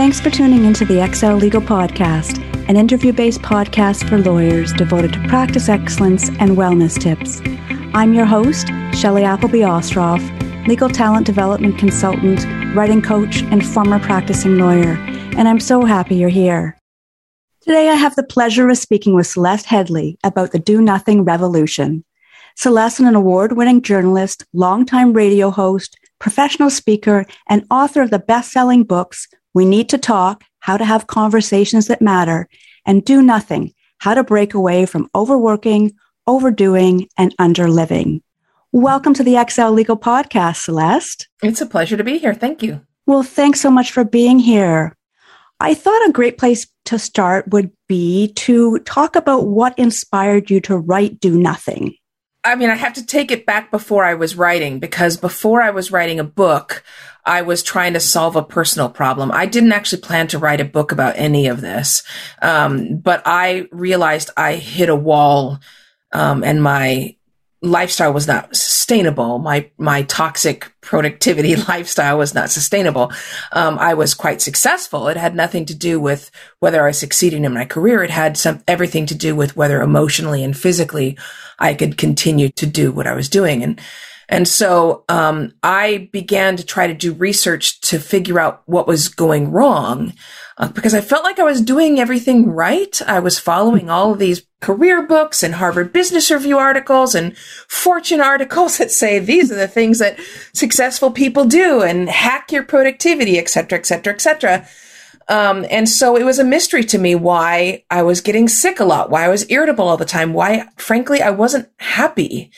Thanks for tuning into the Excel Legal Podcast, an interview based podcast for lawyers devoted to practice excellence and wellness tips. I'm your host, Shelley Appleby Ostroff, legal talent development consultant, writing coach, and former practicing lawyer, and I'm so happy you're here. Today, I have the pleasure of speaking with Celeste Headlee about the Do Nothing Revolution. Celeste is an award winning journalist, longtime radio host, professional speaker, and author of the best selling books we Need to Talk, How to Have Conversations That Matter, and Do Nothing, How to Break Away from Overworking, Overdoing, and Underliving. Welcome to the XL Legal Podcast, Celeste. It's a pleasure to be here. Thank you. Well, thanks so much for being here. I thought a great place to start would be to talk about what inspired you to write Do Nothing. I mean, I have to take it back before I was writing because before I was writing a book, I was trying to solve a personal problem. I didn't actually plan to write a book about any of this. Um, but I realized I hit a wall, um, and my lifestyle was not sustainable. My, my toxic productivity lifestyle was not sustainable. Um, I was quite successful. It had nothing to do with whether I was succeeding in my career. It had some, everything to do with whether emotionally and physically I could continue to do what I was doing. And, and so, um, I began to try to do research to figure out what was going wrong uh, because I felt like I was doing everything right. I was following all of these career books and Harvard Business Review articles and Fortune articles that say these are the things that successful people do and hack your productivity, et cetera, et cetera, et cetera. Um, and so it was a mystery to me why I was getting sick a lot, why I was irritable all the time, why, frankly, I wasn't happy.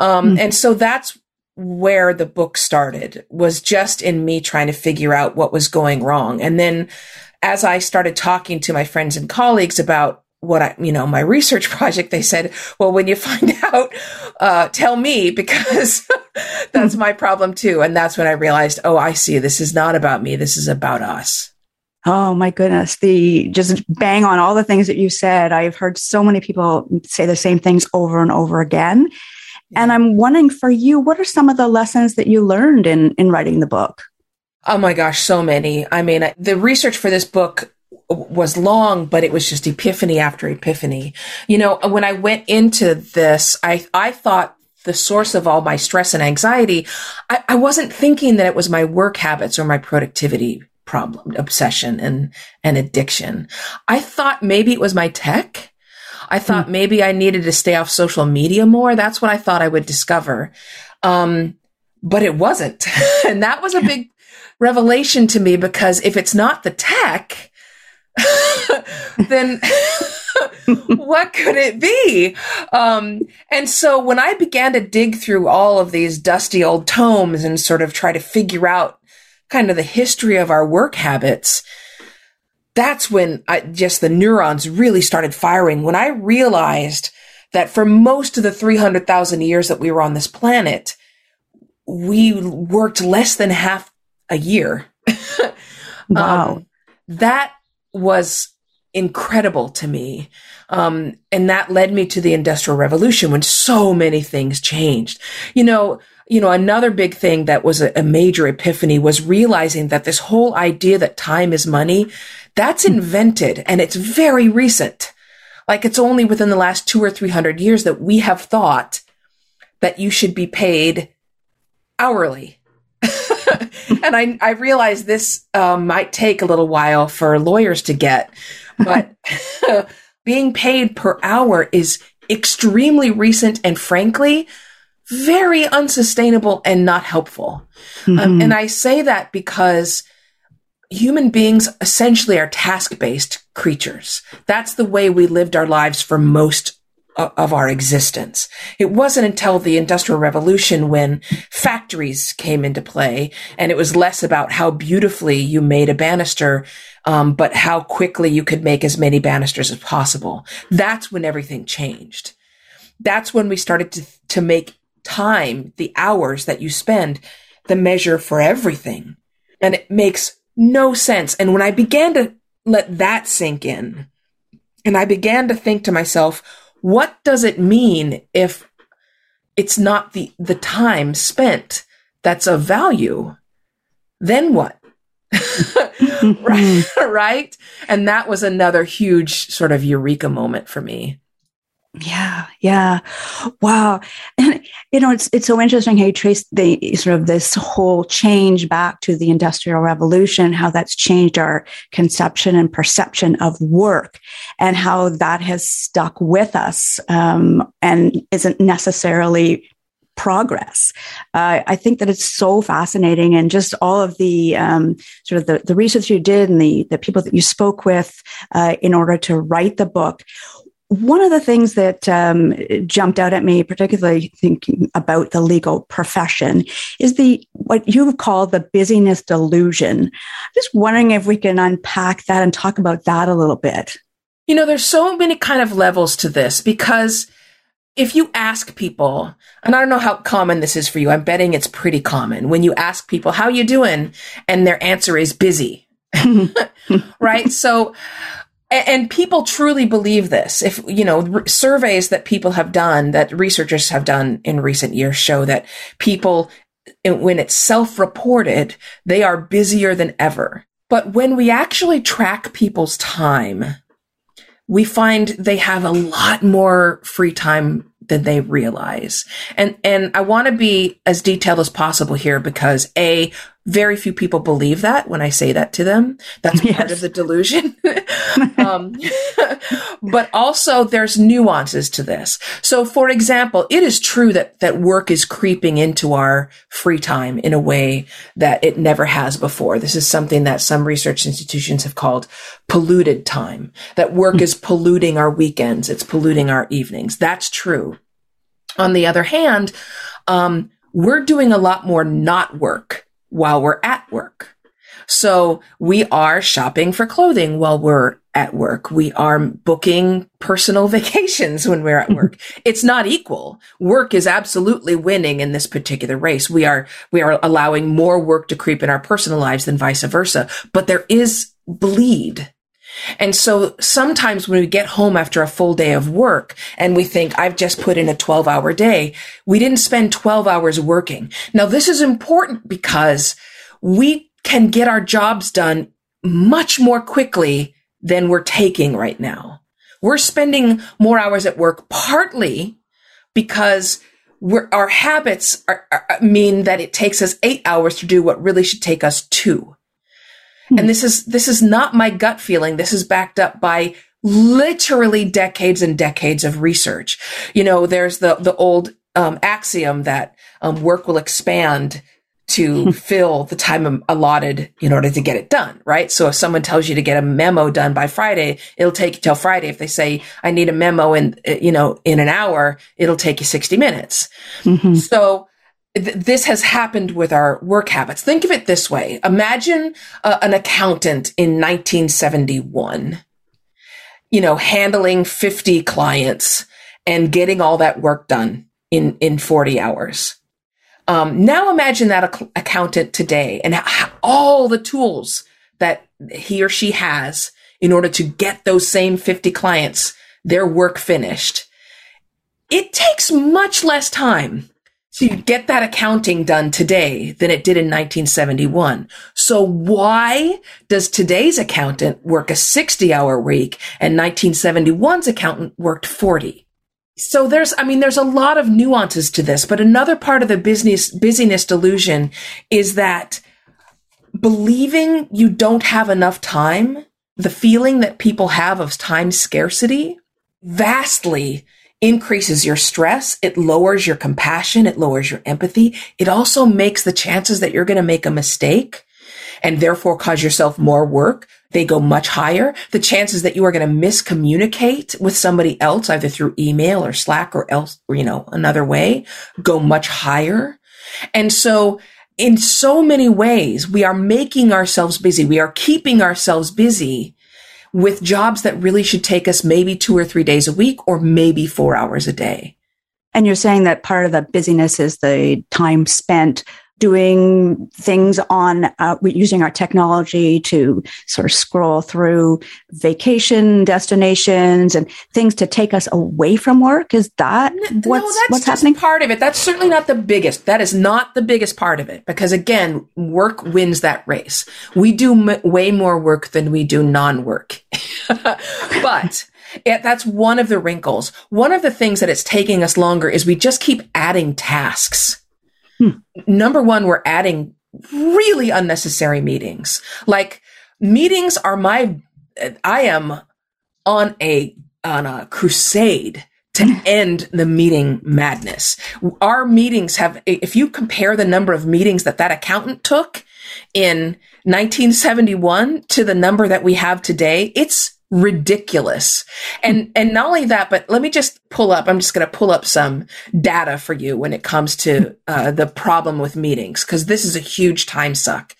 Um, mm-hmm. and so that's where the book started was just in me trying to figure out what was going wrong. And then as I started talking to my friends and colleagues about what I, you know, my research project, they said, well, when you find out, uh, tell me because that's my problem too. And that's when I realized, oh, I see. This is not about me. This is about us. Oh my goodness. The just bang on all the things that you said. I've heard so many people say the same things over and over again. And I'm wondering for you, what are some of the lessons that you learned in, in writing the book? Oh my gosh, so many. I mean, the research for this book was long, but it was just epiphany after epiphany. You know, uh, when I went into this, I, I thought the source of all my stress and anxiety, I, I wasn't thinking that it was my work habits or my productivity problem, obsession and, and addiction. I thought maybe it was my tech. I thought hmm. maybe I needed to stay off social media more. That's what I thought I would discover. Um, but it wasn't. and that was a big revelation to me because if it's not the tech, then what could it be? Um, and so when I began to dig through all of these dusty old tomes and sort of try to figure out kind of the history of our work habits, that's when I just the neurons really started firing. When I realized that for most of the 300,000 years that we were on this planet, we worked less than half a year. wow. Um, that was incredible to me. Um, and that led me to the industrial revolution when so many things changed. You know, you know, another big thing that was a, a major epiphany was realizing that this whole idea that time is money, that's hmm. invented and it's very recent. Like it's only within the last two or three hundred years that we have thought that you should be paid hourly and I, I realize this um, might take a little while for lawyers to get, but being paid per hour is extremely recent and frankly, very unsustainable and not helpful. Um, mm-hmm. Um, and I say that because human beings essentially are task based creatures. That's the way we lived our lives for most of our existence. It wasn't until the Industrial Revolution when factories came into play, and it was less about how beautifully you made a banister, um, but how quickly you could make as many banisters as possible. That's when everything changed. That's when we started to, to make time, the hours that you spend, the measure for everything. And it makes no sense. And when I began to let that sink in, and I began to think to myself, what does it mean if it's not the, the time spent that's of value? Then what? right, right? And that was another huge sort of eureka moment for me. Yeah, yeah. Wow. And you know, it's it's so interesting how you trace the sort of this whole change back to the industrial revolution, how that's changed our conception and perception of work and how that has stuck with us um, and isn't necessarily progress. Uh, I think that it's so fascinating, and just all of the um, sort of the, the research you did and the the people that you spoke with uh, in order to write the book one of the things that um, jumped out at me, particularly thinking about the legal profession, is the what you've called the busyness delusion. Just wondering if we can unpack that and talk about that a little bit. You know, there's so many kind of levels to this because if you ask people, and I don't know how common this is for you, I'm betting it's pretty common when you ask people, how you doing? And their answer is busy. right? So and people truly believe this. If, you know, surveys that people have done, that researchers have done in recent years show that people, when it's self reported, they are busier than ever. But when we actually track people's time, we find they have a lot more free time than they realize. And, and I want to be as detailed as possible here because A, very few people believe that when I say that to them. That's yes. part of the delusion. um, but also there's nuances to this. So for example, it is true that, that work is creeping into our free time in a way that it never has before. This is something that some research institutions have called polluted time, that work hmm. is polluting our weekends. It's polluting our evenings. That's true. On the other hand, um, we're doing a lot more not work while we're at work. So we are shopping for clothing while we're at work. We are booking personal vacations when we're at work. it's not equal. Work is absolutely winning in this particular race. We are, we are allowing more work to creep in our personal lives than vice versa, but there is bleed. And so sometimes when we get home after a full day of work and we think, I've just put in a 12 hour day, we didn't spend 12 hours working. Now, this is important because we can get our jobs done much more quickly than we're taking right now. We're spending more hours at work partly because our habits are, are, mean that it takes us eight hours to do what really should take us two. And this is, this is not my gut feeling. This is backed up by literally decades and decades of research. You know, there's the, the old um, axiom that um, work will expand to fill the time allotted in order to get it done, right? So if someone tells you to get a memo done by Friday, it'll take you till Friday. If they say, I need a memo in, you know, in an hour, it'll take you 60 minutes. Mm-hmm. So this has happened with our work habits. Think of it this way. Imagine uh, an accountant in 1971, you know, handling 50 clients and getting all that work done in, in 40 hours. Um, now imagine that ac- accountant today and all the tools that he or she has in order to get those same 50 clients their work finished. It takes much less time to get that accounting done today than it did in 1971. So why does today's accountant work a 60 hour week and 1971's accountant worked 40? So there's, I mean, there's a lot of nuances to this, but another part of the business, busyness delusion is that believing you don't have enough time, the feeling that people have of time scarcity vastly increases your stress. It lowers your compassion. It lowers your empathy. It also makes the chances that you're going to make a mistake and therefore cause yourself more work. They go much higher. The chances that you are going to miscommunicate with somebody else, either through email or Slack or else, or, you know, another way go much higher. And so in so many ways, we are making ourselves busy. We are keeping ourselves busy with jobs that really should take us maybe two or three days a week or maybe four hours a day. And you're saying that part of the busyness is the time spent doing things on uh, using our technology to sort of scroll through vacation destinations and things to take us away from work. Is that what's, no, that's what's just happening? part of it. That's certainly not the biggest that is not the biggest part of it. Because again work wins that race. We do m- way more work than we do non-work. But it, that's one of the wrinkles. One of the things that it's taking us longer is we just keep adding tasks Hmm. Number one, we're adding really unnecessary meetings. Like meetings are my, I am on a, on a crusade to end the meeting madness. Our meetings have, if you compare the number of meetings that that accountant took in 1971 to the number that we have today, it's ridiculous. And, and not only that, but let me just pull up, I'm just going to pull up some data for you when it comes to uh, the problem with meetings, because this is a huge time suck.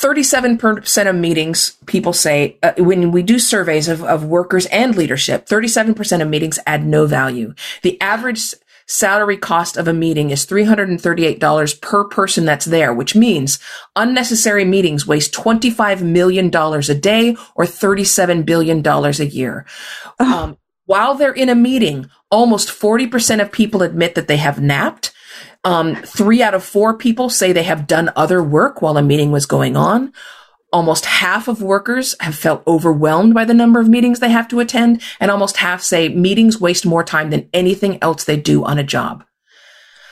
37% of meetings, people say, uh, when we do surveys of, of workers and leadership, 37% of meetings add no value. The average salary cost of a meeting is $338 per person that's there, which means unnecessary meetings waste $25 million a day or $37 billion a year. Oh. Um, while they're in a meeting, almost 40% of people admit that they have napped. Um, three out of four people say they have done other work while a meeting was going on. Almost half of workers have felt overwhelmed by the number of meetings they have to attend, and almost half say meetings waste more time than anything else they do on a job.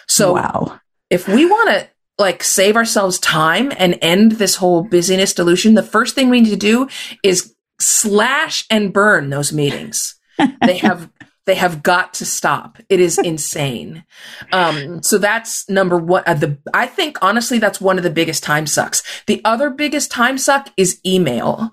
So, wow. if we want to like save ourselves time and end this whole busyness delusion, the first thing we need to do is slash and burn those meetings. they have they have got to stop. It is insane. Um, so that's number one. Uh, the I think honestly that's one of the biggest time sucks. The other biggest time suck is email.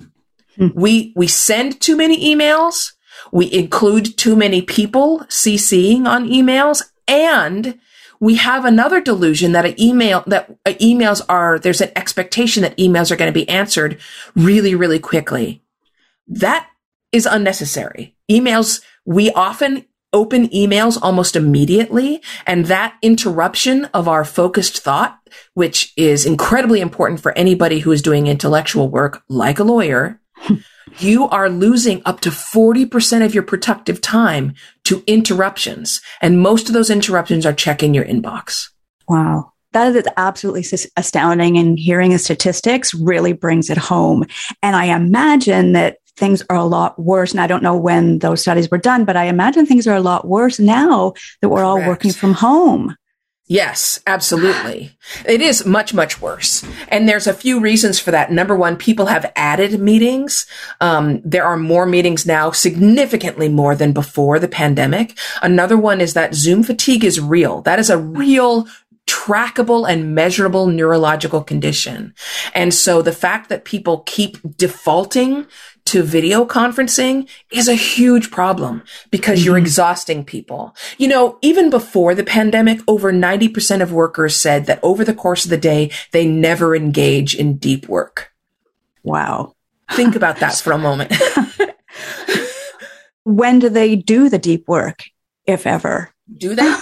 Hmm. We we send too many emails. We include too many people CCing on emails, and we have another delusion that an email that uh, emails are there's an expectation that emails are going to be answered really really quickly. That is unnecessary. Emails we often open emails almost immediately. And that interruption of our focused thought, which is incredibly important for anybody who is doing intellectual work like a lawyer, you are losing up to 40% of your productive time to interruptions. And most of those interruptions are checking your inbox. Wow. That is absolutely astounding. And hearing the statistics really brings it home. And I imagine that things are a lot worse. And I don't know when those studies were done, but I imagine things are a lot worse now that we're Correct. all working from home. Yes, absolutely. It is much, much worse. And there's a few reasons for that. Number one, people have added meetings. Um, there are more meetings now, significantly more than before the pandemic. Another one is that Zoom fatigue is real. That is a real trackable and measurable neurological condition. And so the fact that people keep defaulting to video conferencing is a huge problem because mm-hmm. you're exhausting people. You know, even before the pandemic, over 90% of workers said that over the course of the day, they never engage in deep work. Wow. Think about that for a moment. when do they do the deep work, if ever? Do they?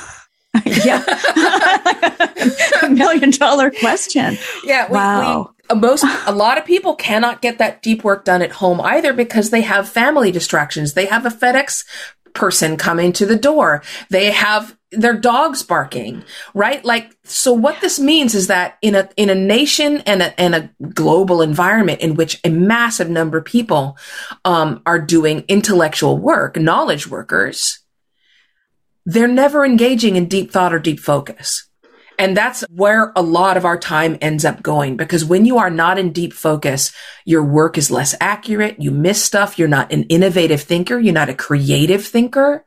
yeah. a million dollar question. Yeah. We, wow. We, most, a lot of people cannot get that deep work done at home either because they have family distractions. They have a FedEx person coming to the door. They have their dogs barking, right? Like, so what this means is that in a, in a nation and a, and a global environment in which a massive number of people, um, are doing intellectual work, knowledge workers, they're never engaging in deep thought or deep focus. And that's where a lot of our time ends up going because when you are not in deep focus, your work is less accurate. You miss stuff. You're not an innovative thinker. You're not a creative thinker.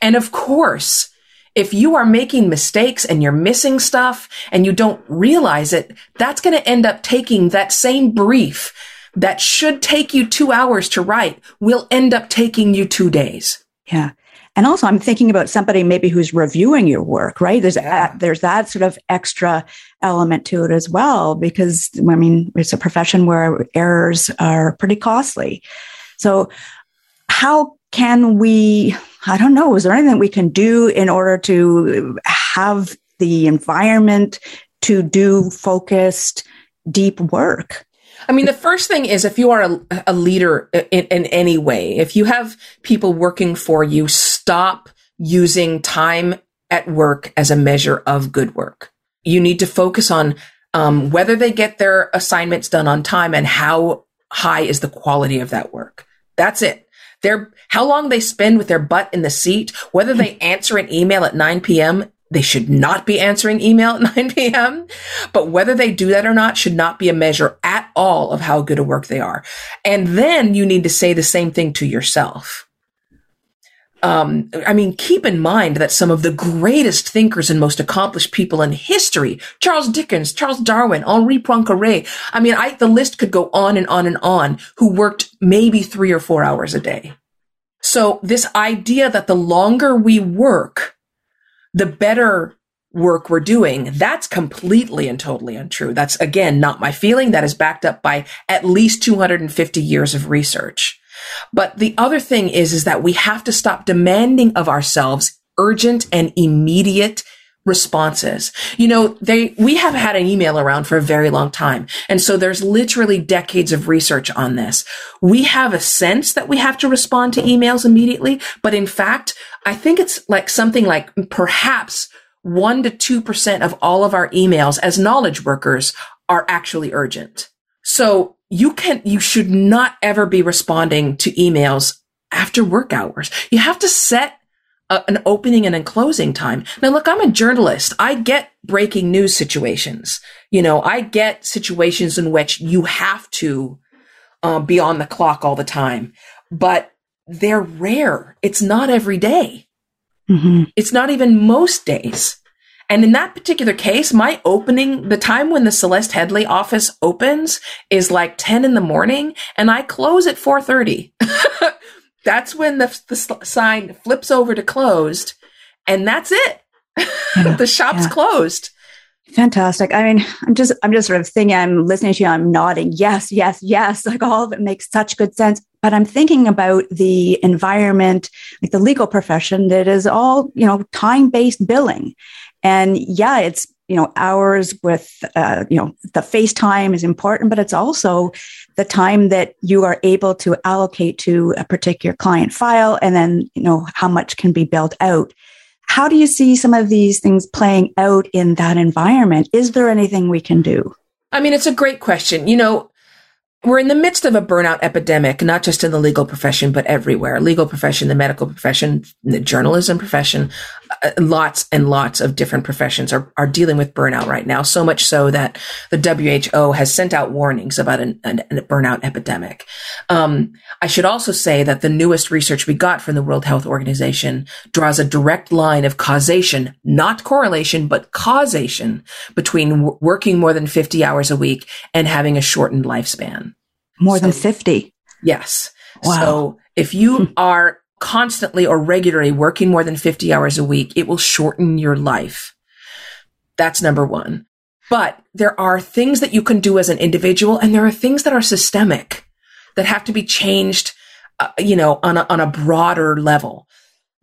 And of course, if you are making mistakes and you're missing stuff and you don't realize it, that's going to end up taking that same brief that should take you two hours to write will end up taking you two days. Yeah. And also, I'm thinking about somebody maybe who's reviewing your work, right? There's yeah. a, there's that sort of extra element to it as well, because I mean, it's a profession where errors are pretty costly. So, how can we? I don't know. Is there anything we can do in order to have the environment to do focused, deep work? I mean, the first thing is if you are a, a leader in, in any way, if you have people working for you, stop using time at work as a measure of good work. You need to focus on um, whether they get their assignments done on time and how high is the quality of that work. That's it. Their how long they spend with their butt in the seat, whether they answer an email at 9 p.m. They should not be answering email at 9 p.m. But whether they do that or not should not be a measure at all of how good a work they are. And then you need to say the same thing to yourself. Um, I mean, keep in mind that some of the greatest thinkers and most accomplished people in history, Charles Dickens, Charles Darwin, Henri Poincaré. I mean, I, the list could go on and on and on who worked maybe three or four hours a day. So this idea that the longer we work, the better work we're doing, that's completely and totally untrue. That's again, not my feeling. That is backed up by at least 250 years of research. But the other thing is, is that we have to stop demanding of ourselves urgent and immediate responses. You know, they, we have had an email around for a very long time. And so there's literally decades of research on this. We have a sense that we have to respond to emails immediately. But in fact, I think it's like something like perhaps one to 2% of all of our emails as knowledge workers are actually urgent. So you can, you should not ever be responding to emails after work hours. You have to set a, an opening and a closing time. Now, look, I'm a journalist. I get breaking news situations. You know, I get situations in which you have to um, be on the clock all the time, but they're rare. It's not every day. Mm-hmm. It's not even most days. And in that particular case, my opening, the time when the Celeste Headlee office opens is like 10 in the morning and I close at 4.30. that's when the, the sign flips over to closed and that's it. Yeah, the shop's yeah. closed. Fantastic. I mean, I'm just, I'm just sort of thinking, I'm listening to you, I'm nodding. Yes, yes, yes. Like all of it makes such good sense. But I'm thinking about the environment, like the legal profession that is all, you know, time based billing. And yeah, it's, you know, hours with, uh, you know, the FaceTime is important, but it's also the time that you are able to allocate to a particular client file and then, you know, how much can be built out. How do you see some of these things playing out in that environment? Is there anything we can do? I mean, it's a great question. You know, we're in the midst of a burnout epidemic, not just in the legal profession, but everywhere. Legal profession, the medical profession, the journalism profession, lots and lots of different professions are, are dealing with burnout right now. So much so that the WHO has sent out warnings about an, an, a burnout epidemic. Um, I should also say that the newest research we got from the World Health Organization draws a direct line of causation, not correlation, but causation between w- working more than 50 hours a week and having a shortened lifespan. More so, than 50. Yes. Wow. So if you hmm. are constantly or regularly working more than 50 hours a week, it will shorten your life. That's number one. But there are things that you can do as an individual and there are things that are systemic that have to be changed, uh, you know, on a, on a broader level.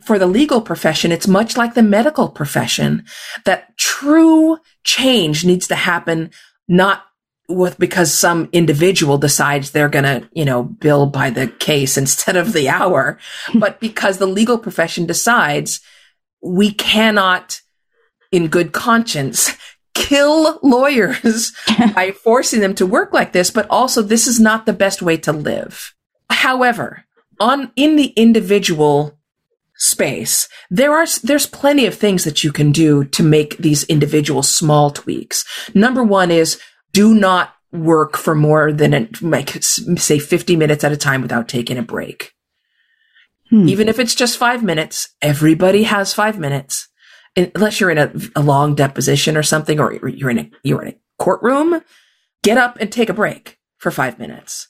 For the legal profession, it's much like the medical profession that true change needs to happen not with because some individual decides they're going to, you know, bill by the case instead of the hour, but because the legal profession decides we cannot in good conscience kill lawyers by forcing them to work like this, but also this is not the best way to live. However, on in the individual space, there are there's plenty of things that you can do to make these individual small tweaks. Number one is do not work for more than like say 50 minutes at a time without taking a break. Hmm. Even if it's just five minutes, everybody has five minutes. Unless you're in a, a long deposition or something, or you're in a, you're in a courtroom, get up and take a break for five minutes.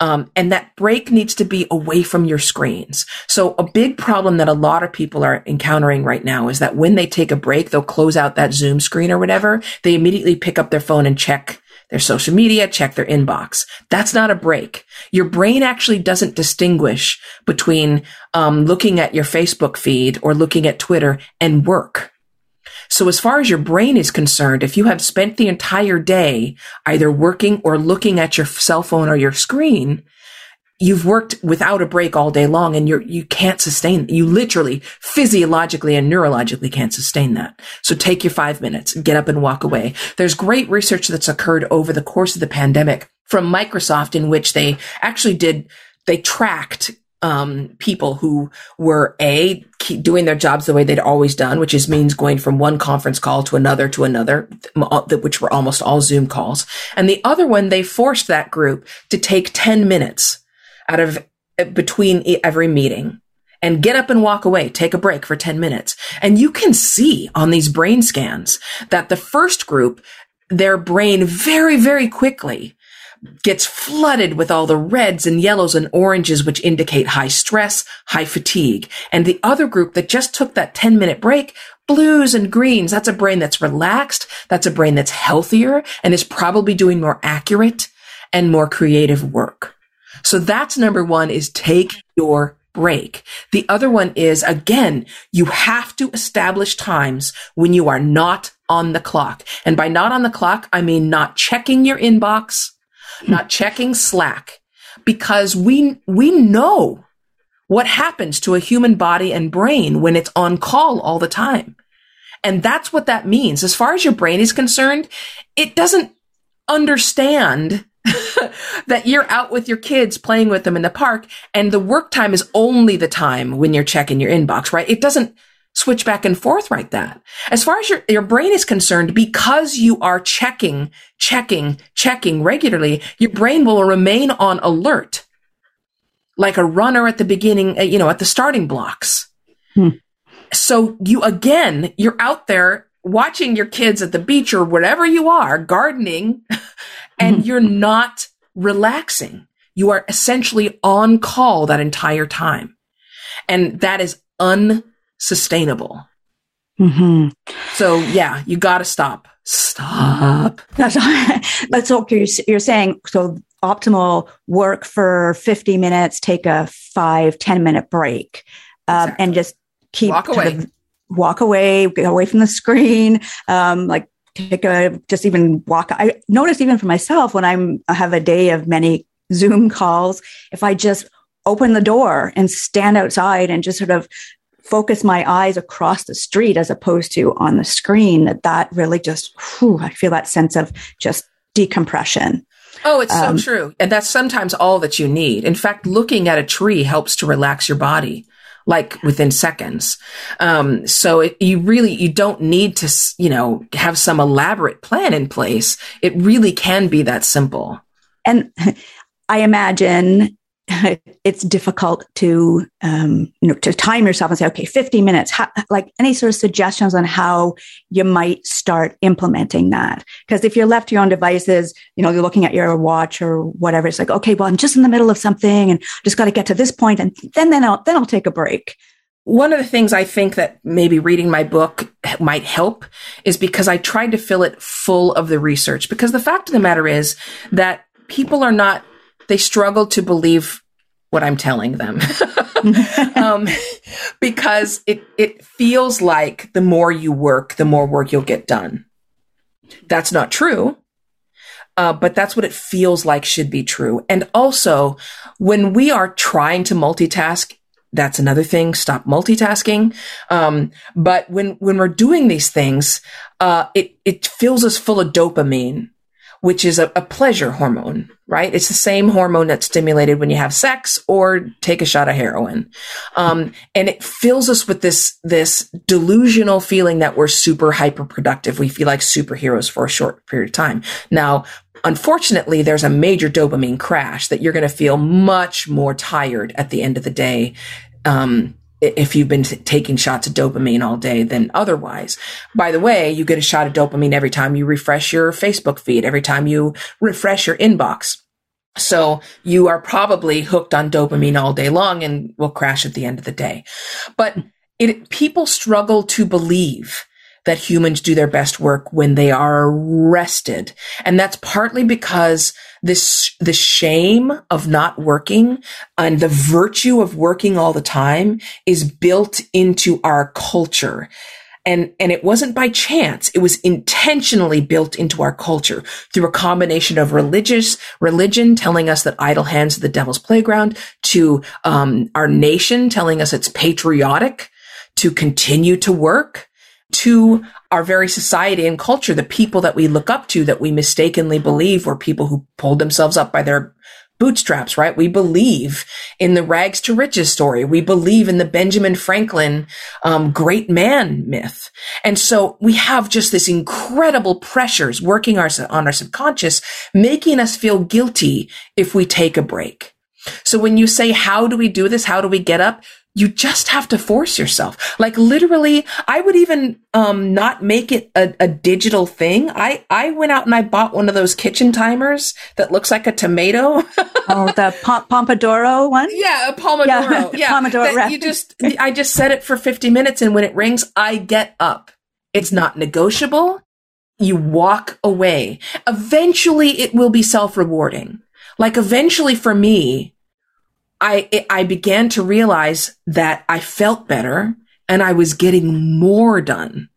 Um, and that break needs to be away from your screens. So a big problem that a lot of people are encountering right now is that when they take a break, they'll close out that Zoom screen or whatever. They immediately pick up their phone and check their social media, check their inbox. That's not a break. Your brain actually doesn't distinguish between um, looking at your Facebook feed or looking at Twitter and work. So as far as your brain is concerned, if you have spent the entire day either working or looking at your cell phone or your screen, you've worked without a break all day long and you're, you can't sustain, you literally physiologically and neurologically can't sustain that. So take your five minutes, get up and walk away. There's great research that's occurred over the course of the pandemic from Microsoft in which they actually did, they tracked um, people who were a keep doing their jobs the way they'd always done, which is means going from one conference call to another to another, which were almost all Zoom calls. And the other one, they forced that group to take 10 minutes out of uh, between every meeting and get up and walk away, take a break for 10 minutes. And you can see on these brain scans that the first group, their brain very, very quickly gets flooded with all the reds and yellows and oranges, which indicate high stress, high fatigue. And the other group that just took that 10 minute break, blues and greens, that's a brain that's relaxed. That's a brain that's healthier and is probably doing more accurate and more creative work. So that's number one is take your break. The other one is again, you have to establish times when you are not on the clock. And by not on the clock, I mean not checking your inbox, not checking Slack, because we, we know what happens to a human body and brain when it's on call all the time. And that's what that means. As far as your brain is concerned, it doesn't understand that you're out with your kids playing with them in the park and the work time is only the time when you're checking your inbox, right? It doesn't switch back and forth like that. As far as your, your brain is concerned, because you are checking, checking, checking regularly, your brain will remain on alert like a runner at the beginning, uh, you know, at the starting blocks. Hmm. So you again, you're out there watching your kids at the beach or wherever you are, gardening, and mm-hmm. you're not relaxing. You are essentially on call that entire time. And that is unsustainable. Mm-hmm. So yeah, you got to stop. Stop. That's, that's okay. You're saying so optimal work for 50 minutes, take a five, 10 minute break, um, exactly. and just keep walk away. walk away, get away from the screen. Um, like take a just even walk. I notice even for myself when I'm I have a day of many Zoom calls, if I just open the door and stand outside and just sort of focus my eyes across the street as opposed to on the screen, that that really just whew, I feel that sense of just decompression. Oh, it's um, so true. And that's sometimes all that you need. In fact, looking at a tree helps to relax your body like within seconds. Um, so it, you really, you don't need to, you know, have some elaborate plan in place. It really can be that simple. And I imagine it's difficult to um, you know to time yourself and say okay 50 minutes how, like any sort of suggestions on how you might start implementing that because if you're left to your own devices you know you're looking at your watch or whatever it's like okay well i'm just in the middle of something and just got to get to this point and then then i'll then i'll take a break one of the things I think that maybe reading my book might help is because I tried to fill it full of the research. Because the fact of the matter is that people are not they struggle to believe what I'm telling them. um, because it, it feels like the more you work, the more work you'll get done. That's not true. Uh, but that's what it feels like should be true. And also, when we are trying to multitask, that's another thing. Stop multitasking. Um, but when when we're doing these things, uh, it it fills us full of dopamine, which is a, a, pleasure hormone, right? It's the same hormone that's stimulated when you have sex or take a shot of heroin. Um, and it fills us with this, this delusional feeling that we're super hyper productive. We feel like superheroes for a short period of time. Now, unfortunately, there's a major dopamine crash that you're going to feel much more tired at the end of the day. Um, if you've been t- taking shots of dopamine all day than otherwise. By the way, you get a shot of dopamine every time you refresh your Facebook feed, every time you refresh your inbox. So you are probably hooked on dopamine all day long and will crash at the end of the day. But it, people struggle to believe that humans do their best work when they are rested. And that's partly because this, the shame of not working and the virtue of working all the time is built into our culture. And, and it wasn't by chance. It was intentionally built into our culture through a combination of religious religion telling us that idle hands are the devil's playground to, um, our nation telling us it's patriotic to continue to work to our very society and culture, the people that we look up to that we mistakenly believe were people who pulled themselves up by their bootstraps, right? We believe in the rags to riches story. We believe in the Benjamin Franklin um, great man myth. And so we have just this incredible pressures working our, on our subconscious, making us feel guilty if we take a break. So when you say, how do we do this? How do we get up? You just have to force yourself. Like literally, I would even um, not make it a, a, digital thing. I I went out and I bought one of those kitchen timers that looks like a tomato. oh, the pom- Pomodoro one. Yeah, a Pomodoro. Yeah, yeah. Pomodoro. You just I just set it for fifty minutes, and when it rings, I get up. It's not negotiable. You walk away. Eventually, it will be self rewarding. Like eventually, for me, I, I began to realize that I felt better and I was getting more done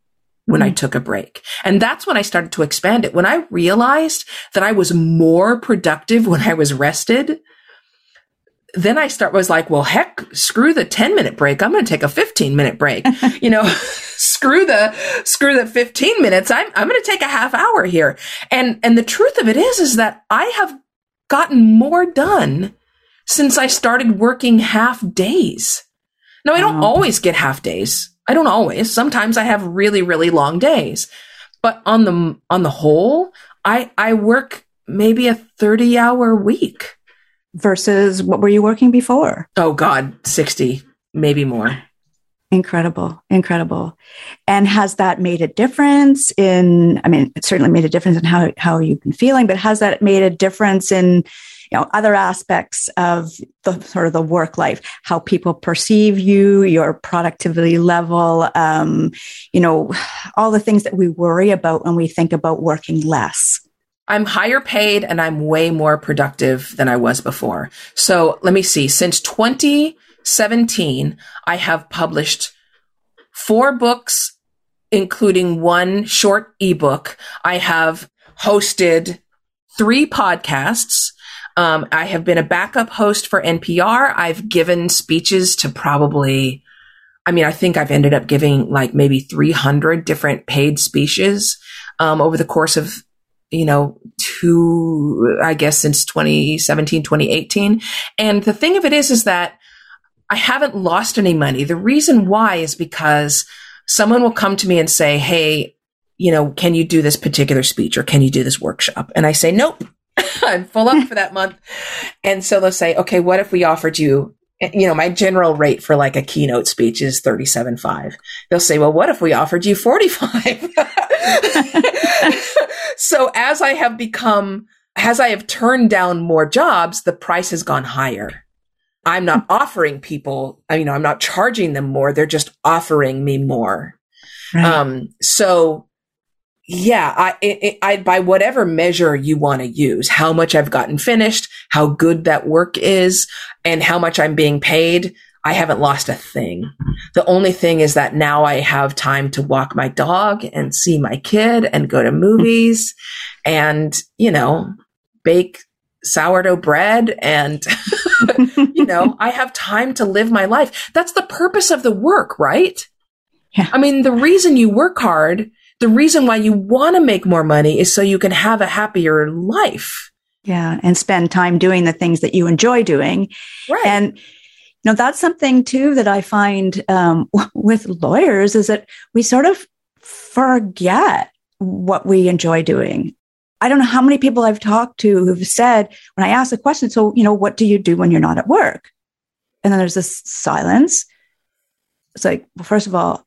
when. I hmm. took a break. And that's when I started to expand it. When I realized that I was more productive when I was rested, then I start was like, well, heck, screw the 10 minute break. I'm going to take a 15 minute break. you know, screw the, screw the 15 minutes. I'm, I'm going to take a half hour here. And, and the truth of it is, is that I have gotten more done since I started working half days. Now, I don't always get half days. I don't always. Sometimes I have really, really long days. But on the on the whole, I I work maybe a 30 hour week versus what were you working before? Oh god, 60, maybe more. Incredible, incredible. And has that made a difference in I mean, it certainly made a difference in how how you've been feeling, but has that made a difference in you know other aspects of the sort of the work life how people perceive you your productivity level um, you know all the things that we worry about when we think about working less I'm higher paid and I'm way more productive than I was before. So let me see. Since 2017, I have published four books, including one short ebook. I have hosted three podcasts. Um, I have been a backup host for NPR. I've given speeches to probably, I mean, I think I've ended up giving like maybe 300 different paid speeches um, over the course of, you know, two, I guess since 2017, 2018. And the thing of it is, is that I haven't lost any money. The reason why is because someone will come to me and say, Hey, you know, can you do this particular speech or can you do this workshop? And I say, nope, I'm full up for that month. And so they'll say, okay, what if we offered you, you know, my general rate for like a keynote speech is 37.5. They'll say, well, what if we offered you 45? so as I have become, as I have turned down more jobs, the price has gone higher. I'm not offering people, you know, I'm not charging them more. They're just offering me more. Right. Um, so yeah, I, it, I, by whatever measure you want to use, how much I've gotten finished, how good that work is, and how much I'm being paid, I haven't lost a thing. The only thing is that now I have time to walk my dog and see my kid and go to movies and, you know, bake sourdough bread and, you know, I have time to live my life. That's the purpose of the work, right? Yeah. I mean, the reason you work hard the reason why you want to make more money is so you can have a happier life. Yeah. And spend time doing the things that you enjoy doing. Right. And, you know, that's something too that I find um, with lawyers is that we sort of forget what we enjoy doing. I don't know how many people I've talked to who've said, when I ask the question, so, you know, what do you do when you're not at work? And then there's this silence. It's like, well, first of all,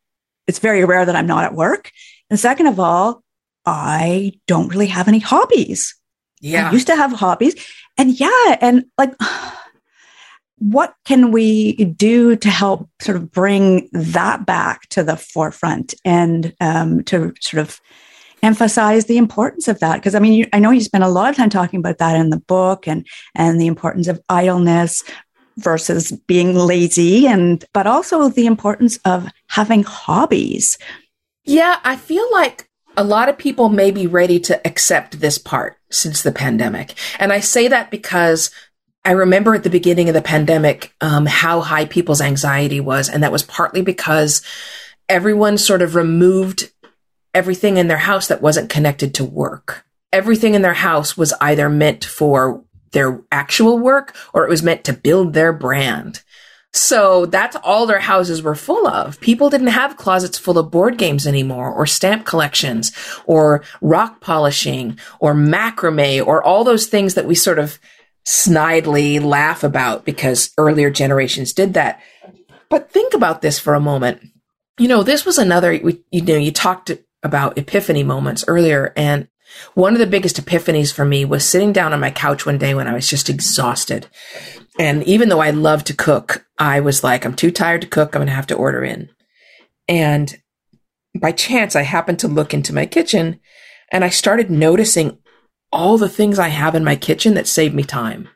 it's very rare that I'm not at work. And second of all, I don't really have any hobbies. Yeah. I used to have hobbies. And yeah, and like, what can we do to help sort of bring that back to the forefront and um, to sort of emphasize the importance of that? Because I mean, you, I know you spent a lot of time talking about that in the book and and the importance of idleness versus being lazy, and but also the importance of having hobbies Yeah, I feel like a lot of people may be ready to accept this part since the pandemic. And I say that because I remember at the beginning of the pandemic um, how high people's anxiety was. And that was partly because everyone sort of removed everything in their house that wasn't connected to work. Everything in their house was either meant for their actual work or it was meant to build their brand. So that's all their houses were full of. People didn't have closets full of board games anymore or stamp collections or rock polishing or macrame or all those things that we sort of snidely laugh about because earlier generations did that. But think about this for a moment. You know, this was another, you know, you talked about epiphany moments earlier and one of the biggest epiphanies for me was sitting down on my couch one day when I was just exhausted. And even though I love to cook, I was like, I'm too tired to cook. I'm going to have to order in. And by chance, I happened to look into my kitchen and I started noticing all the things I have in my kitchen that save me time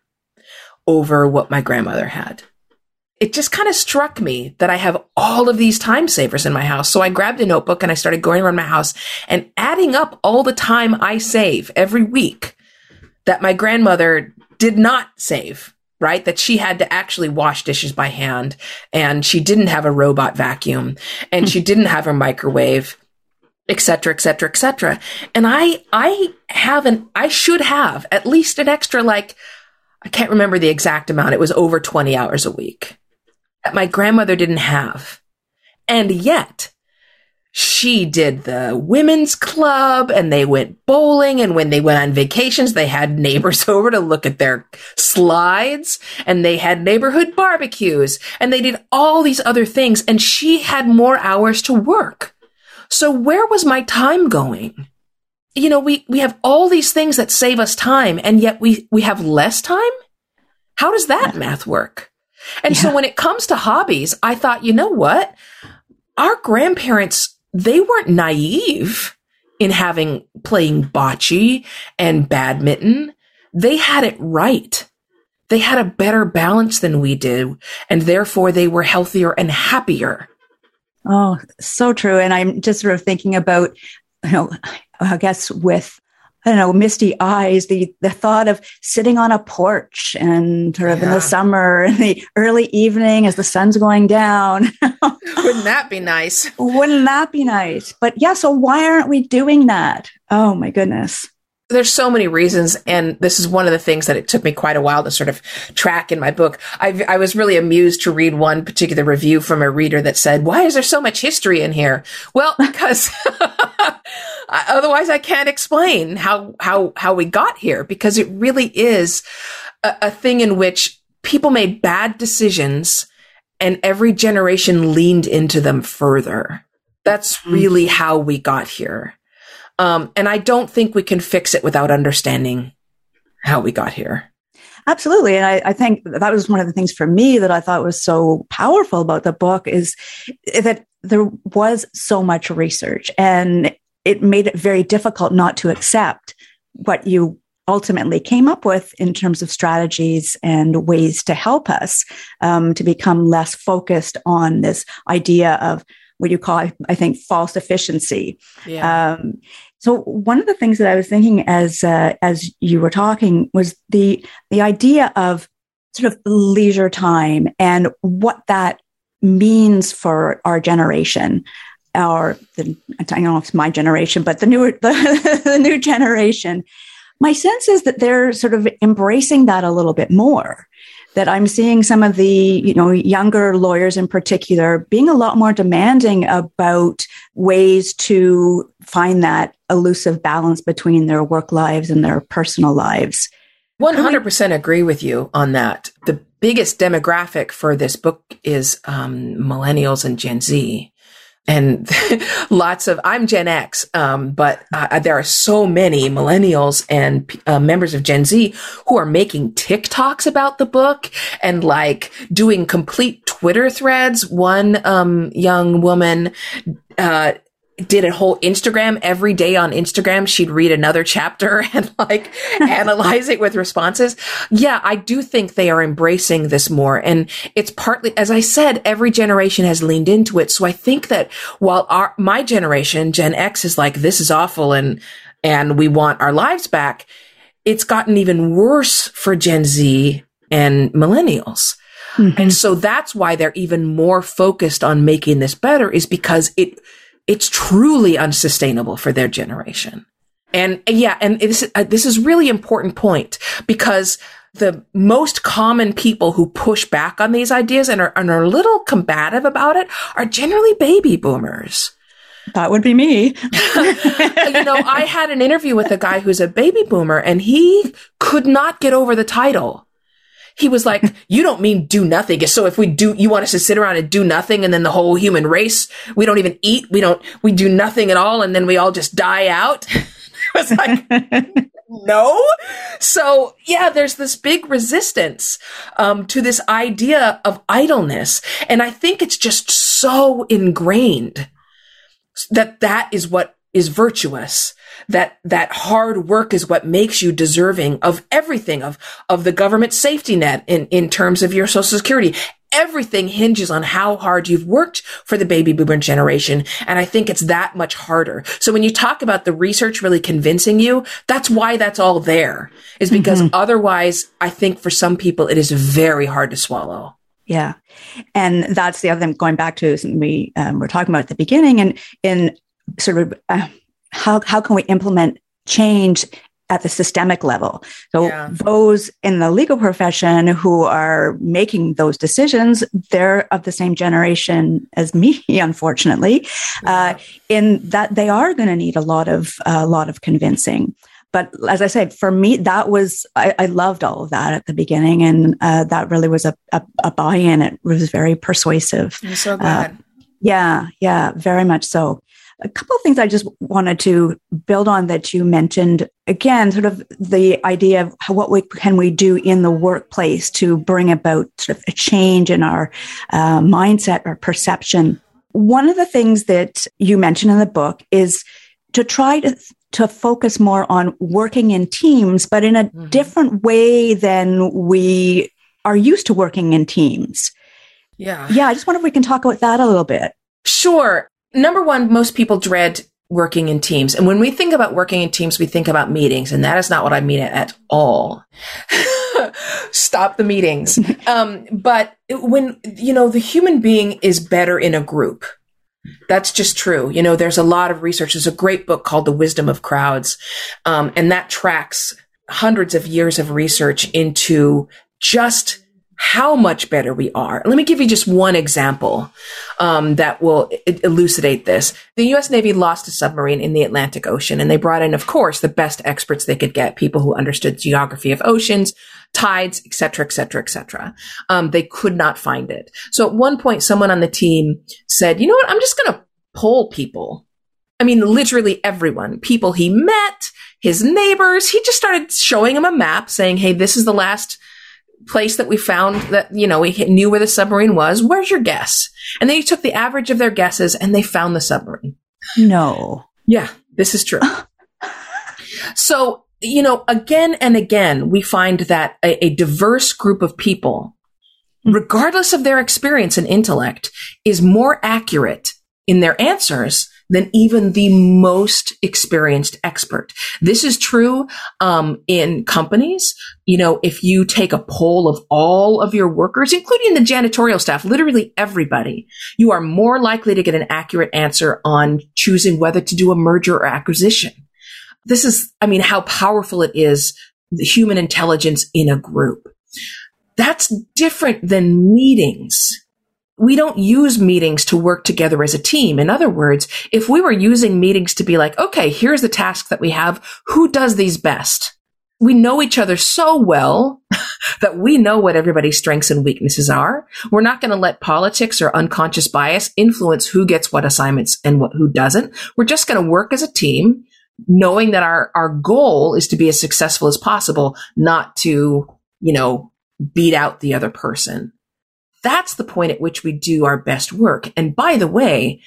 over what my grandmother had. It just kind of struck me that I have all of these time savers in my house. So I grabbed a notebook and I started going around my house and adding up all the time I save every week that my grandmother did not save right? That she had to actually wash dishes by hand and she didn't have a robot vacuum and she didn't have a microwave, et cetera, et cetera, et cetera. And I, I have an, I should have at least an extra, like, I can't remember the exact amount. It was over 20 hours a week that my grandmother didn't have. And yet she did the women's club and they went bowling. And when they went on vacations, they had neighbors over to look at their slides and they had neighborhood barbecues and they did all these other things. And she had more hours to work. So where was my time going? You know, we, we have all these things that save us time and yet we, we have less time. How does that math work? And yeah. so when it comes to hobbies, I thought, you know what? Our grandparents they weren't naive in having playing bocce and badminton. They had it right. They had a better balance than we do, and therefore they were healthier and happier. Oh, so true. And I'm just sort of thinking about, you know, I guess with I don't know, misty eyes, the, the thought of sitting on a porch and sort of yeah. in the summer, in the early evening as the sun's going down. Wouldn't that be nice? Wouldn't that be nice? But yeah, so why aren't we doing that? Oh my goodness there's so many reasons, and this is one of the things that it took me quite a while to sort of track in my book. I, I, was really amused to read one particular review from a reader that said, "Why is there so much history in here?" Well, because otherwise I can't explain how how how we got here because it really is a, a thing in which people made bad decisions, and every generation leaned into them further. That's mm. really how we got here. Um, and I don't think we can fix it without understanding how we got here. Absolutely. And I, I, think that was one of the things for me that I thought was so powerful about the book is that there was so much research and it made it very difficult not to accept what you ultimately came up with in terms of strategies and ways to help us um, to become less focused on this idea of what you call, I think, false efficiency. Yeah. Um, so one of the things that I was thinking as uh, as you were talking was the the idea of sort of leisure time and what that means for our generation or the, I don't know if it's my generation, but the newer the, the new generation. My sense is that they're sort of embracing that a little bit more that I'm seeing some of the, you know, younger lawyers in particular being a lot more demanding about ways to find that elusive balance between their work lives and their personal lives. 100% agree with you on that. The biggest demographic for this book is um, millennials and Gen Z and lots of i'm gen x um, but uh, there are so many millennials and uh, members of gen z who are making tiktoks about the book and like doing complete twitter threads one um, young woman uh, did a whole Instagram every day on Instagram. She'd read another chapter and like analyze it with responses. Yeah, I do think they are embracing this more. And it's partly, as I said, every generation has leaned into it. So I think that while our, my generation, Gen X is like, this is awful and, and we want our lives back. It's gotten even worse for Gen Z and millennials. Mm-hmm. And so that's why they're even more focused on making this better is because it, it's truly unsustainable for their generation. And yeah, and this, uh, this is really important point because the most common people who push back on these ideas and are, and are a little combative about it are generally baby boomers. That would be me. you know, I had an interview with a guy who's a baby boomer and he could not get over the title he was like, you don't mean do nothing. So if we do, you want us to sit around and do nothing and then the whole human race, we don't even eat. We don't, we do nothing at all. And then we all just die out. I was like, no. So yeah, there's this big resistance, um, to this idea of idleness. And I think it's just so ingrained that that is what is virtuous that that hard work is what makes you deserving of everything of of the government safety net in in terms of your social security everything hinges on how hard you've worked for the baby boomer generation. And I think it's that much harder. So when you talk about the research really convincing you, that's why that's all there is because mm-hmm. otherwise I think for some people it is very hard to swallow. Yeah. And that's the other thing going back to something we um, were talking about at the beginning and in sort of uh, how, how can we implement change at the systemic level. So yeah. those in the legal profession who are making those decisions, they're of the same generation as me, unfortunately, yeah. uh, in that they are going to need a lot of a uh, lot of convincing. But as I said, for me, that was I, I loved all of that at the beginning, and uh, that really was a, a, a, buy-in. It was very persuasive. I'm so uh, glad. yeah, yeah, very much so a couple of things I just wanted to build on that you mentioned. Again, sort of the idea of how, what we, can we do in the workplace to bring about sort of a change in our uh, mindset or perception. One of the things that you mentioned in the book is to try to to focus more on working in teams, but in a mm-hmm. different way than we are used to working in teams. Yeah. Yeah. I just wonder if we can talk about that a little bit. Sure number one, most people dread working in teams. And when we think about working in teams, we think about meetings, and that is not what I mean at all. Stop the meetings. Um, but when, you know, the human being is better in a group. That's just true. You know, there's a lot of research. There's a great book called The Wisdom of Crowds. Um, and that tracks hundreds of years of research into just how much better we are. Let me give you just one example um, that will elucidate this. The U.S. Navy lost a submarine in the Atlantic Ocean, and they brought in, of course, the best experts they could get, people who understood geography of oceans, tides, et cetera, et etc., etc., etc. They could not find it. So at one point, someone on the team said, "You know what? I'm just going to poll people." I mean, literally everyone, people he met, his neighbors. He just started showing them a map, saying, "Hey, this is the last." Place that we found that, you know, we knew where the submarine was. Where's your guess? And then he took the average of their guesses and they found the submarine. No. Yeah, this is true. so, you know, again and again, we find that a, a diverse group of people, regardless of their experience and intellect, is more accurate in their answers than even the most experienced expert. This is true um, in companies. You know, if you take a poll of all of your workers, including the janitorial staff, literally everybody, you are more likely to get an accurate answer on choosing whether to do a merger or acquisition. This is, I mean, how powerful it is, the human intelligence in a group. That's different than meetings we don't use meetings to work together as a team. In other words, if we were using meetings to be like, okay, here's the task that we have. Who does these best? We know each other so well that we know what everybody's strengths and weaknesses are. We're not going to let politics or unconscious bias influence who gets what assignments and what, who doesn't. We're just going to work as a team, knowing that our, our goal is to be as successful as possible, not to, you know, beat out the other person. That's the point at which we do our best work. And by the way,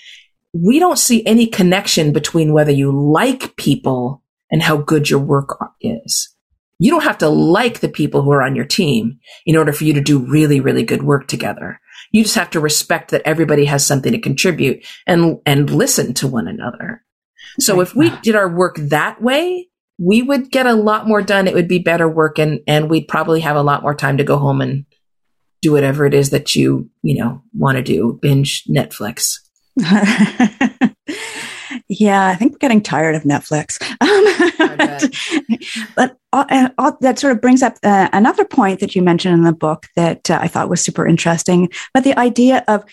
we don't see any connection between whether you like people and how good your work is. You don't have to like the people who are on your team in order for you to do really, really good work together. You just have to respect that everybody has something to contribute and, and listen to one another. So if we did our work that way, we would get a lot more done. It would be better work and, and we'd probably have a lot more time to go home and do whatever it is that you, you know, want to do, binge Netflix. yeah, I think we're getting tired of Netflix. but, but uh, uh, that sort of brings up uh, another point that you mentioned in the book that uh, I thought was super interesting. But the idea of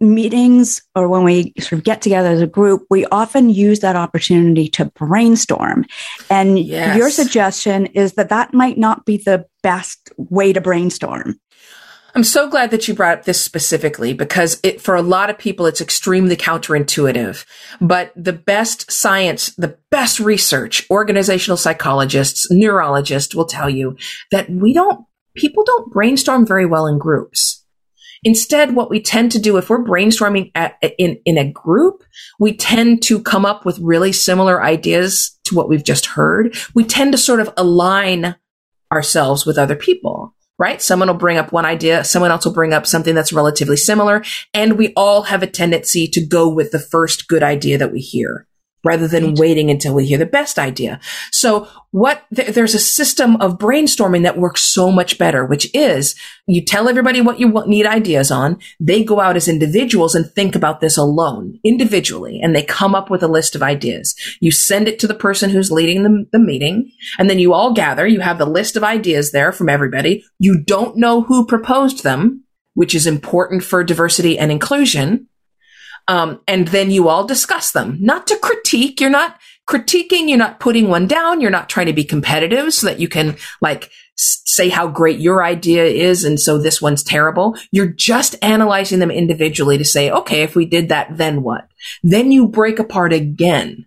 meetings or when we sort of get together as a group, we often use that opportunity to brainstorm. And yes. your suggestion is that that might not be the best way to brainstorm. I'm so glad that you brought up this specifically because it, for a lot of people, it's extremely counterintuitive. But the best science, the best research, organizational psychologists, neurologists will tell you that we don't, people don't brainstorm very well in groups. Instead, what we tend to do if we're brainstorming at, in, in a group, we tend to come up with really similar ideas to what we've just heard. We tend to sort of align ourselves with other people right? Someone will bring up one idea. Someone else will bring up something that's relatively similar. And we all have a tendency to go with the first good idea that we hear rather than waiting until we hear the best idea. So what th- there's a system of brainstorming that works so much better, which is you tell everybody what you want, need ideas on. They go out as individuals and think about this alone, individually, and they come up with a list of ideas. You send it to the person who's leading the, the meeting, and then you all gather. You have the list of ideas there from everybody. You don't know who proposed them, which is important for diversity and inclusion um, and then you all discuss them, not to critique. You're not critiquing. You're not putting one down. You're not trying to be competitive so that you can like say how great your idea is. And so this one's terrible. You're just analyzing them individually to say, okay, if we did that, then what? Then you break apart again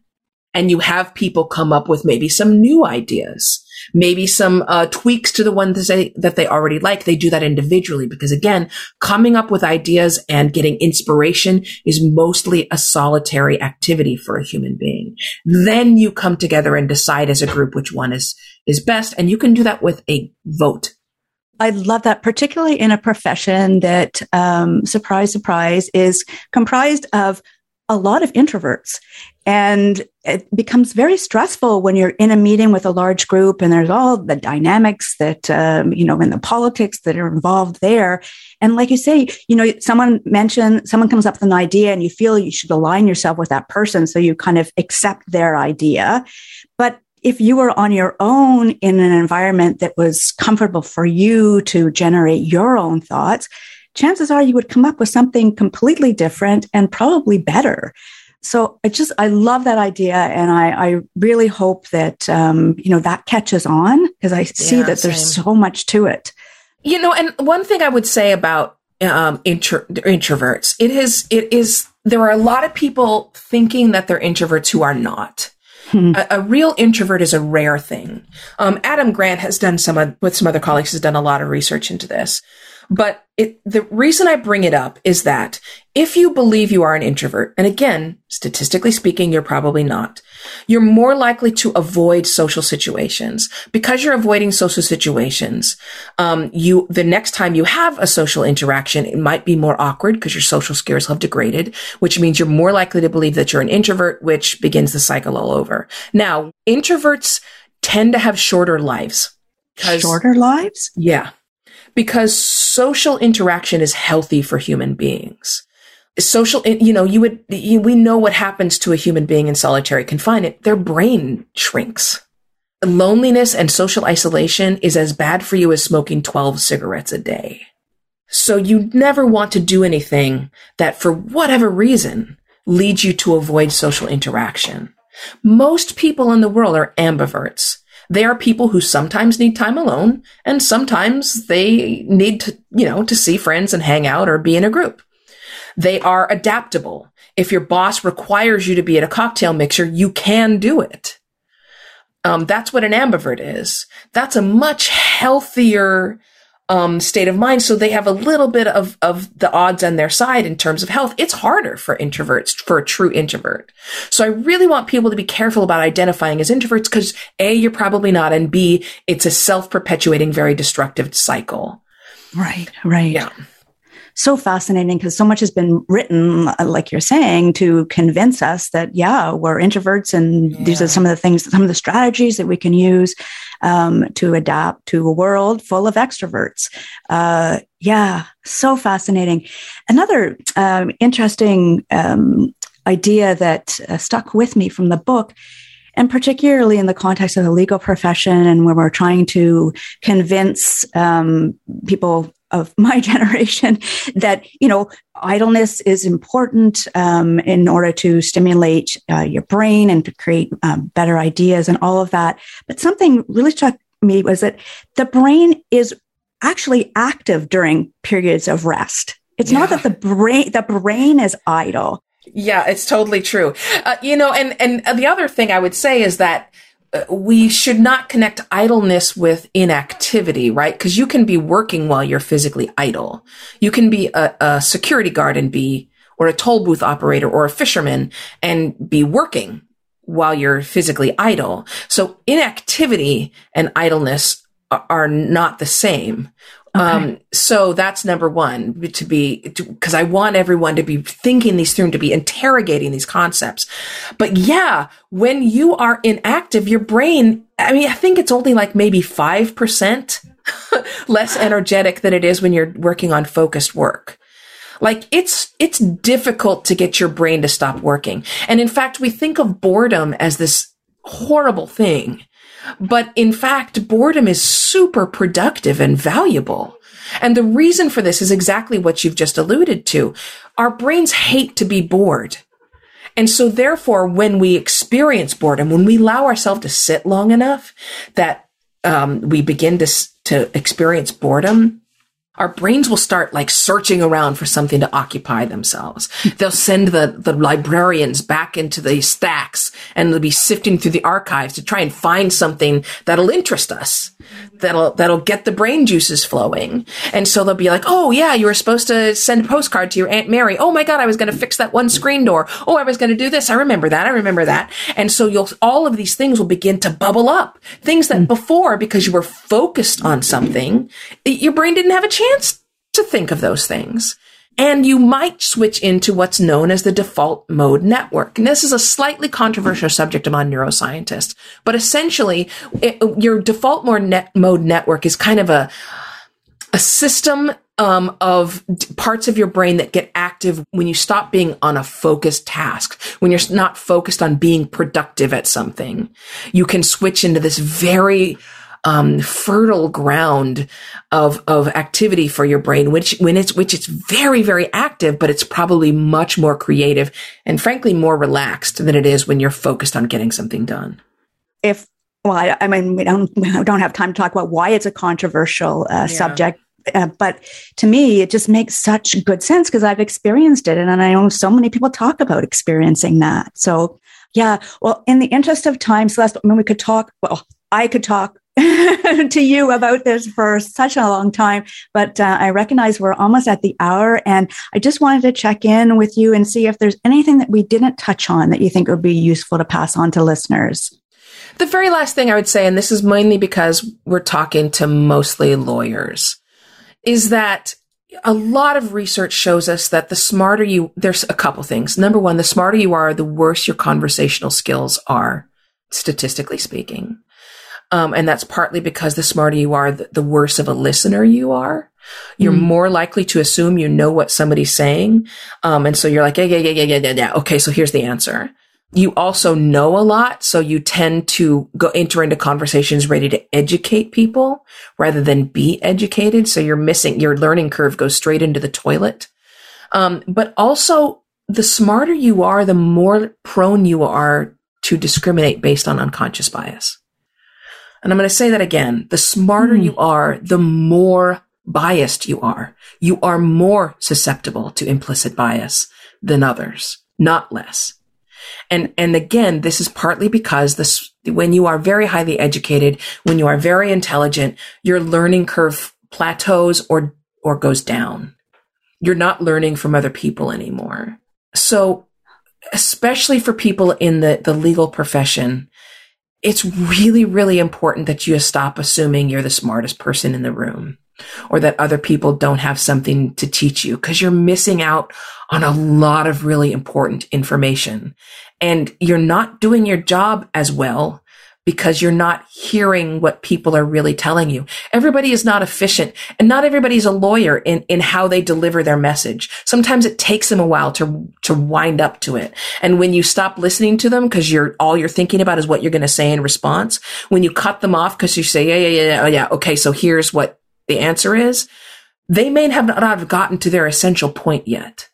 and you have people come up with maybe some new ideas maybe some uh, tweaks to the ones that they, that they already like. They do that individually because again, coming up with ideas and getting inspiration is mostly a solitary activity for a human being. Then you come together and decide as a group which one is, is best. And you can do that with a vote. I love that, particularly in a profession that, um, surprise, surprise, is comprised of a lot of introverts. And it becomes very stressful when you're in a meeting with a large group and there's all the dynamics that, um, you know, and the politics that are involved there. And like you say, you know, someone mentioned, someone comes up with an idea and you feel you should align yourself with that person. So you kind of accept their idea. But if you were on your own in an environment that was comfortable for you to generate your own thoughts, chances are you would come up with something completely different and probably better. So I just, I love that idea. And I, I really hope that, um, you know, that catches on because I see yeah, that same. there's so much to it. You know, and one thing I would say about um, intro- introverts, it is, it is, there are a lot of people thinking that they're introverts who are not. Hmm. A, a, real introvert is a rare thing. Um, Adam Grant has done some, with some other colleagues, has done a lot of research into this. But it, the reason I bring it up is that if you believe you are an introvert, and again, statistically speaking, you're probably not, you're more likely to avoid social situations because you're avoiding social situations. Um, you, the next time you have a social interaction, it might be more awkward because your social skills have degraded, which means you're more likely to believe that you're an introvert, which begins the cycle all over. Now, introverts tend to have shorter lives. Shorter lives? Yeah because social interaction is healthy for human beings. Social, you know, you would, you, we know what happens to a human being in solitary confinement. Their brain shrinks. Loneliness and social isolation is as bad for you as smoking 12 cigarettes a day. So you never want to do anything that for whatever reason leads you to avoid social interaction. Most people in the world are ambiverts. They are people who sometimes need time alone and sometimes they need to, you know, to see friends and hang out or be in a group. They are adaptable. If your boss requires you to be at a cocktail mixer, you can do it. Um, that's what an ambivert is. That's a much healthier um, state of mind. So they have a little bit of, of the odds on their side in terms of health. It's harder for introverts, for a true introvert. So I really want people to be careful about identifying as introverts because A, you're probably not. And B, it's a self perpetuating, very destructive cycle. Right, right. Yeah so fascinating because so much has been written, uh, like you're saying, to convince us that, yeah, we're introverts and yeah. these are some of the things, some of the strategies that we can use um, to adapt to a world full of extroverts. Uh, yeah, so fascinating. Another um, interesting um, idea that uh, stuck with me from the book and particularly in the context of the legal profession and when we're trying to convince um, people of my generation that you know idleness is important um, in order to stimulate uh, your brain and to create um, better ideas and all of that. But something really struck me was that the brain is actually active during periods of rest. It's yeah. not that the brain the brain is idle. Yeah it's totally true. Uh, you know and and the other thing i would say is that we should not connect idleness with inactivity, right? Because you can be working while you're physically idle. You can be a, a, security guard and be, or a toll booth operator or a fisherman and be working while you're physically idle. So inactivity and idleness are not the same. Okay. Um, so that's number one to be, because I want everyone to be thinking these through and to be interrogating these concepts. But yeah, when you are inactive, your brain, I mean, I think it's only like maybe 5% less energetic than it is when you're working on focused work. Like it's, it's difficult to get your brain to stop working. And in fact, we think of boredom as this horrible thing. But in fact, boredom is super productive and valuable. And the reason for this is exactly what you've just alluded to. Our brains hate to be bored. And so therefore, when we experience boredom, when we allow ourselves to sit long enough that um, we begin to, to experience boredom, our brains will start like searching around for something to occupy themselves. Hmm. They'll send the, the librarians back into the stacks and they'll be sifting through the archives to try and find something that'll interest us that'll that'll get the brain juices flowing. And so they'll be like, "Oh yeah, you were supposed to send a postcard to your aunt Mary. Oh my god, I was going to fix that one screen door. Oh, I was going to do this. I remember that. I remember that." And so you'll all of these things will begin to bubble up. Things that hmm. before because you were focused on something, your brain didn't have a chance to think of those things. And you might switch into what's known as the default mode network. And this is a slightly controversial subject among neuroscientists, but essentially it, your default mode, net, mode network is kind of a, a system um, of parts of your brain that get active when you stop being on a focused task, when you're not focused on being productive at something. You can switch into this very um, fertile ground of of activity for your brain, which when it's which it's very very active, but it's probably much more creative and frankly more relaxed than it is when you're focused on getting something done. If well, I, I mean, we don't we don't have time to talk about why it's a controversial uh, yeah. subject. Uh, but to me, it just makes such good sense because I've experienced it, and I know so many people talk about experiencing that. So, yeah. Well, in the interest of time, Celeste, I mean, we could talk. Well, I could talk to you about this for such a long time, but uh, I recognize we're almost at the hour, and I just wanted to check in with you and see if there's anything that we didn't touch on that you think would be useful to pass on to listeners. The very last thing I would say, and this is mainly because we're talking to mostly lawyers, is that a lot of research shows us that the smarter you, there's a couple things. Number one, the smarter you are, the worse your conversational skills are, statistically speaking. Um, and that's partly because the smarter you are, the, the worse of a listener you are. You're mm. more likely to assume you know what somebody's saying. Um, and so you're like, yeah, yeah, yeah, yeah, yeah, yeah, yeah. Okay. So here's the answer. You also know a lot. So you tend to go enter into conversations ready to educate people rather than be educated. So you're missing your learning curve goes straight into the toilet. Um, but also the smarter you are, the more prone you are to discriminate based on unconscious bias. And I'm going to say that again. The smarter mm. you are, the more biased you are. You are more susceptible to implicit bias than others, not less. And, and again, this is partly because this, when you are very highly educated, when you are very intelligent, your learning curve plateaus or, or goes down. You're not learning from other people anymore. So, especially for people in the, the legal profession, it's really, really important that you stop assuming you're the smartest person in the room or that other people don't have something to teach you because you're missing out on a lot of really important information. And you're not doing your job as well because you're not hearing what people are really telling you. Everybody is not efficient and not everybody's a lawyer in, in how they deliver their message. Sometimes it takes them a while to, to wind up to it. And when you stop listening to them because you're, all you're thinking about is what you're going to say in response, when you cut them off because you say, yeah, yeah, yeah, oh, yeah, okay, so here's what the answer is, they may have not have gotten to their essential point yet.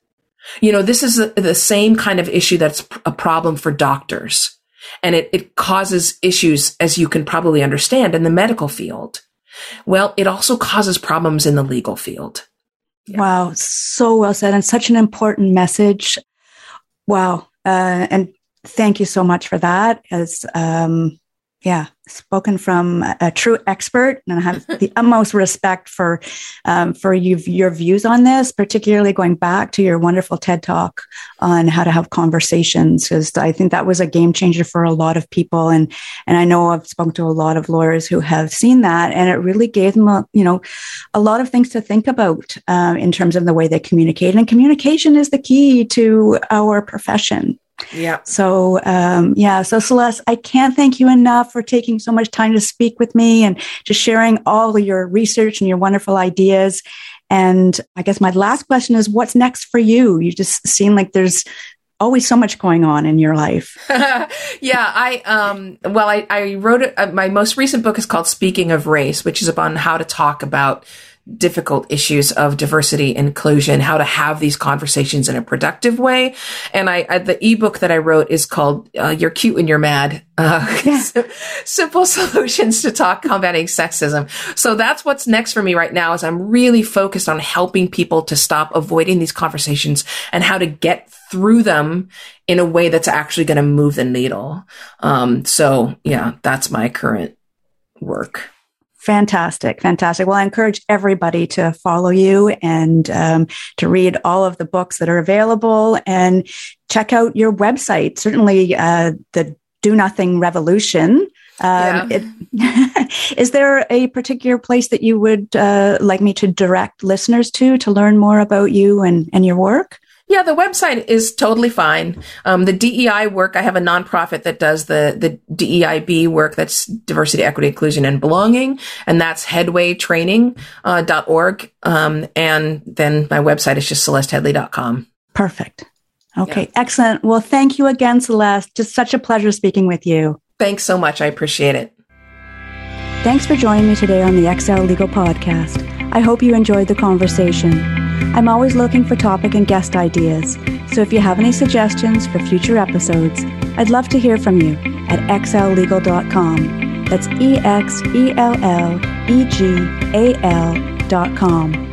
You know, this is the same kind of issue that's a problem for doctors and it, it causes issues, as you can probably understand, in the medical field. Well, it also causes problems in the legal field. Yeah. Wow. So well said and such an important message. Wow. Uh, and thank you so much for that. As, um, yeah, spoken from a true expert, and I have the utmost respect for um, for you, your views on this, particularly going back to your wonderful TED talk on how to have conversations, because I think that was a game changer for a lot of people, and and I know I've spoken to a lot of lawyers who have seen that, and it really gave them a you know a lot of things to think about uh, in terms of the way they communicate, and communication is the key to our profession. Yeah. So, um, yeah. So, Celeste, I can't thank you enough for taking so much time to speak with me and just sharing all of your research and your wonderful ideas. And I guess my last question is what's next for you? You just seem like there's always so much going on in your life. yeah, I um well I I wrote it, uh, my most recent book is called Speaking of Race, which is upon how to talk about difficult issues of diversity inclusion, how to have these conversations in a productive way. And I, I the ebook that I wrote is called uh, "You're Cute When You're Mad: uh, yeah. Simple Solutions to Talk Combating Sexism." So that's what's next for me right now. Is I'm really focused on helping people to stop avoiding these conversations and how to get through them in a way that's actually going to move the needle. Um, so yeah, that's my current work. Fantastic, fantastic. Well, I encourage everybody to follow you and um, to read all of the books that are available and check out your website. Certainly, uh, the Do Nothing Revolution. Um, yeah. it, is there a particular place that you would uh, like me to direct listeners to to learn more about you and, and your work? Yeah, the website is totally fine. Um, the DEI work, I have a nonprofit that does the, the DEIB work. That's diversity, equity, inclusion, and belonging. And that's headwaytraining.org. Uh, um, and then my website is just celesteheadlee.com. Perfect. Okay. Yeah. Excellent. Well, thank you again, Celeste. Just such a pleasure speaking with you. Thanks so much. I appreciate it. Thanks for joining me today on the Excel Legal Podcast. I hope you enjoyed the conversation. I'm always looking for topic and guest ideas, so if you have any suggestions for future episodes, I'd love to hear from you at exellegal.com. That's E X E L L E G A L.com.